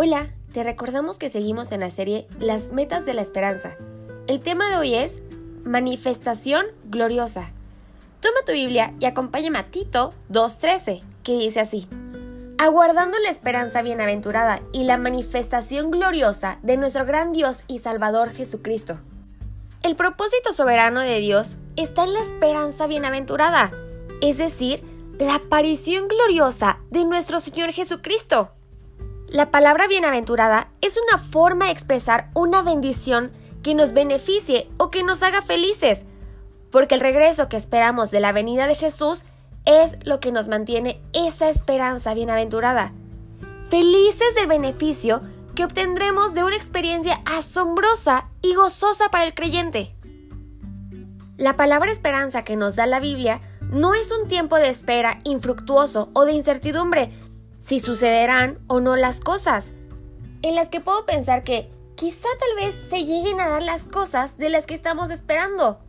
Hola, te recordamos que seguimos en la serie Las Metas de la Esperanza. El tema de hoy es Manifestación Gloriosa. Toma tu Biblia y acompáñame a Tito 2.13, que dice así. Aguardando la esperanza bienaventurada y la manifestación gloriosa de nuestro gran Dios y Salvador Jesucristo. El propósito soberano de Dios está en la esperanza bienaventurada, es decir, la aparición gloriosa de nuestro Señor Jesucristo. La palabra bienaventurada es una forma de expresar una bendición que nos beneficie o que nos haga felices, porque el regreso que esperamos de la venida de Jesús es lo que nos mantiene esa esperanza bienaventurada. Felices del beneficio que obtendremos de una experiencia asombrosa y gozosa para el creyente. La palabra esperanza que nos da la Biblia no es un tiempo de espera infructuoso o de incertidumbre, si sucederán o no las cosas, en las que puedo pensar que quizá tal vez se lleguen a dar las cosas de las que estamos esperando.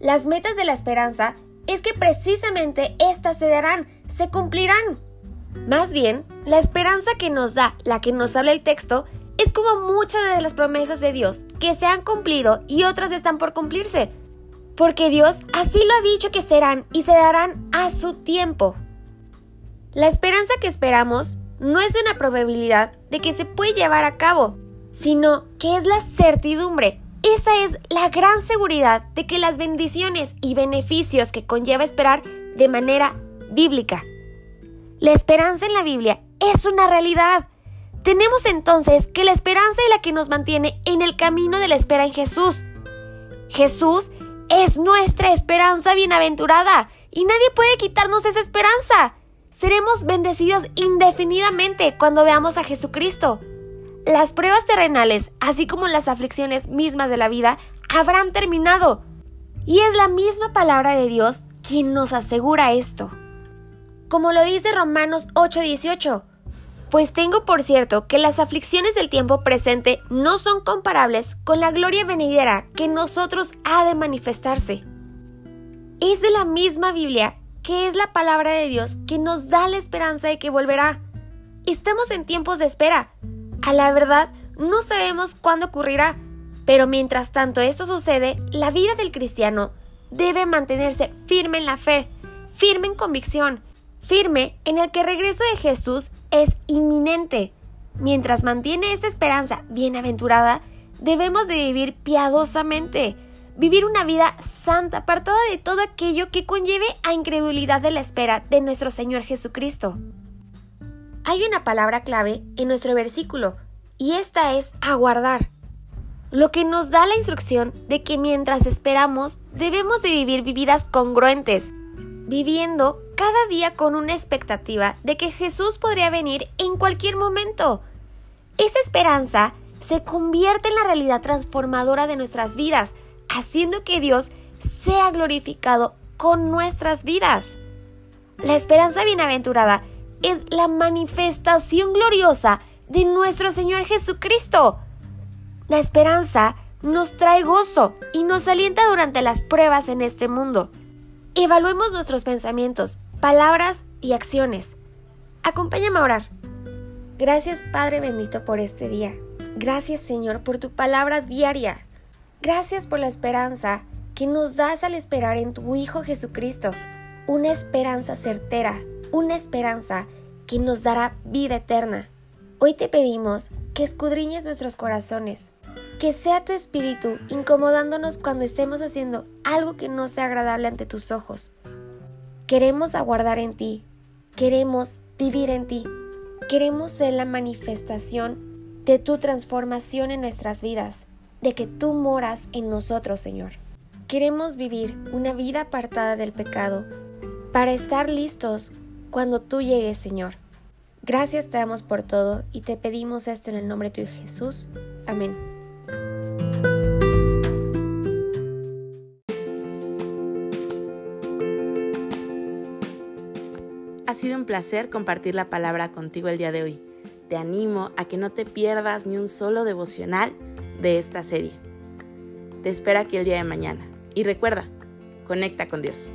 Las metas de la esperanza es que precisamente éstas se darán, se cumplirán. Más bien, la esperanza que nos da, la que nos habla el texto, es como muchas de las promesas de Dios que se han cumplido y otras están por cumplirse, porque Dios así lo ha dicho que serán y se darán a su tiempo. La esperanza que esperamos no es una probabilidad de que se puede llevar a cabo, sino que es la certidumbre. Esa es la gran seguridad de que las bendiciones y beneficios que conlleva esperar de manera bíblica. La esperanza en la Biblia es una realidad. Tenemos entonces que la esperanza es la que nos mantiene en el camino de la espera en Jesús. Jesús es nuestra esperanza bienaventurada y nadie puede quitarnos esa esperanza. Seremos bendecidos indefinidamente cuando veamos a Jesucristo. Las pruebas terrenales, así como las aflicciones mismas de la vida, habrán terminado. Y es la misma palabra de Dios quien nos asegura esto. Como lo dice Romanos 8:18, pues tengo por cierto que las aflicciones del tiempo presente no son comparables con la gloria venidera que en nosotros ha de manifestarse. Es de la misma Biblia que es la palabra de Dios que nos da la esperanza de que volverá. Estamos en tiempos de espera. A la verdad, no sabemos cuándo ocurrirá, pero mientras tanto esto sucede, la vida del cristiano debe mantenerse firme en la fe, firme en convicción, firme en el que el regreso de Jesús es inminente. Mientras mantiene esta esperanza bienaventurada, debemos de vivir piadosamente, vivir una vida santa, apartada de todo aquello que conlleve a incredulidad de la espera de nuestro Señor Jesucristo. Hay una palabra clave en nuestro versículo, y esta es aguardar, lo que nos da la instrucción de que mientras esperamos debemos de vivir vividas congruentes, viviendo cada día con una expectativa de que Jesús podría venir en cualquier momento. Esa esperanza se convierte en la realidad transformadora de nuestras vidas, haciendo que Dios sea glorificado con nuestras vidas. La esperanza bienaventurada es la manifestación gloriosa de nuestro Señor Jesucristo. La esperanza nos trae gozo y nos alienta durante las pruebas en este mundo. Evaluemos nuestros pensamientos, palabras y acciones. Acompáñame a orar. Gracias Padre bendito por este día. Gracias Señor por tu palabra diaria. Gracias por la esperanza que nos das al esperar en tu Hijo Jesucristo. Una esperanza certera, una esperanza que nos dará vida eterna. Hoy te pedimos que escudriñes nuestros corazones, que sea tu espíritu incomodándonos cuando estemos haciendo algo que no sea agradable ante tus ojos. Queremos aguardar en ti, queremos vivir en ti, queremos ser la manifestación de tu transformación en nuestras vidas de que tú moras en nosotros, Señor. Queremos vivir una vida apartada del pecado para estar listos cuando tú llegues, Señor. Gracias te damos por todo y te pedimos esto en el nombre de tu Jesús. Amén. Ha sido un placer compartir la palabra contigo el día de hoy. Te animo a que no te pierdas ni un solo devocional de esta serie. Te espero aquí el día de mañana. Y recuerda, conecta con Dios.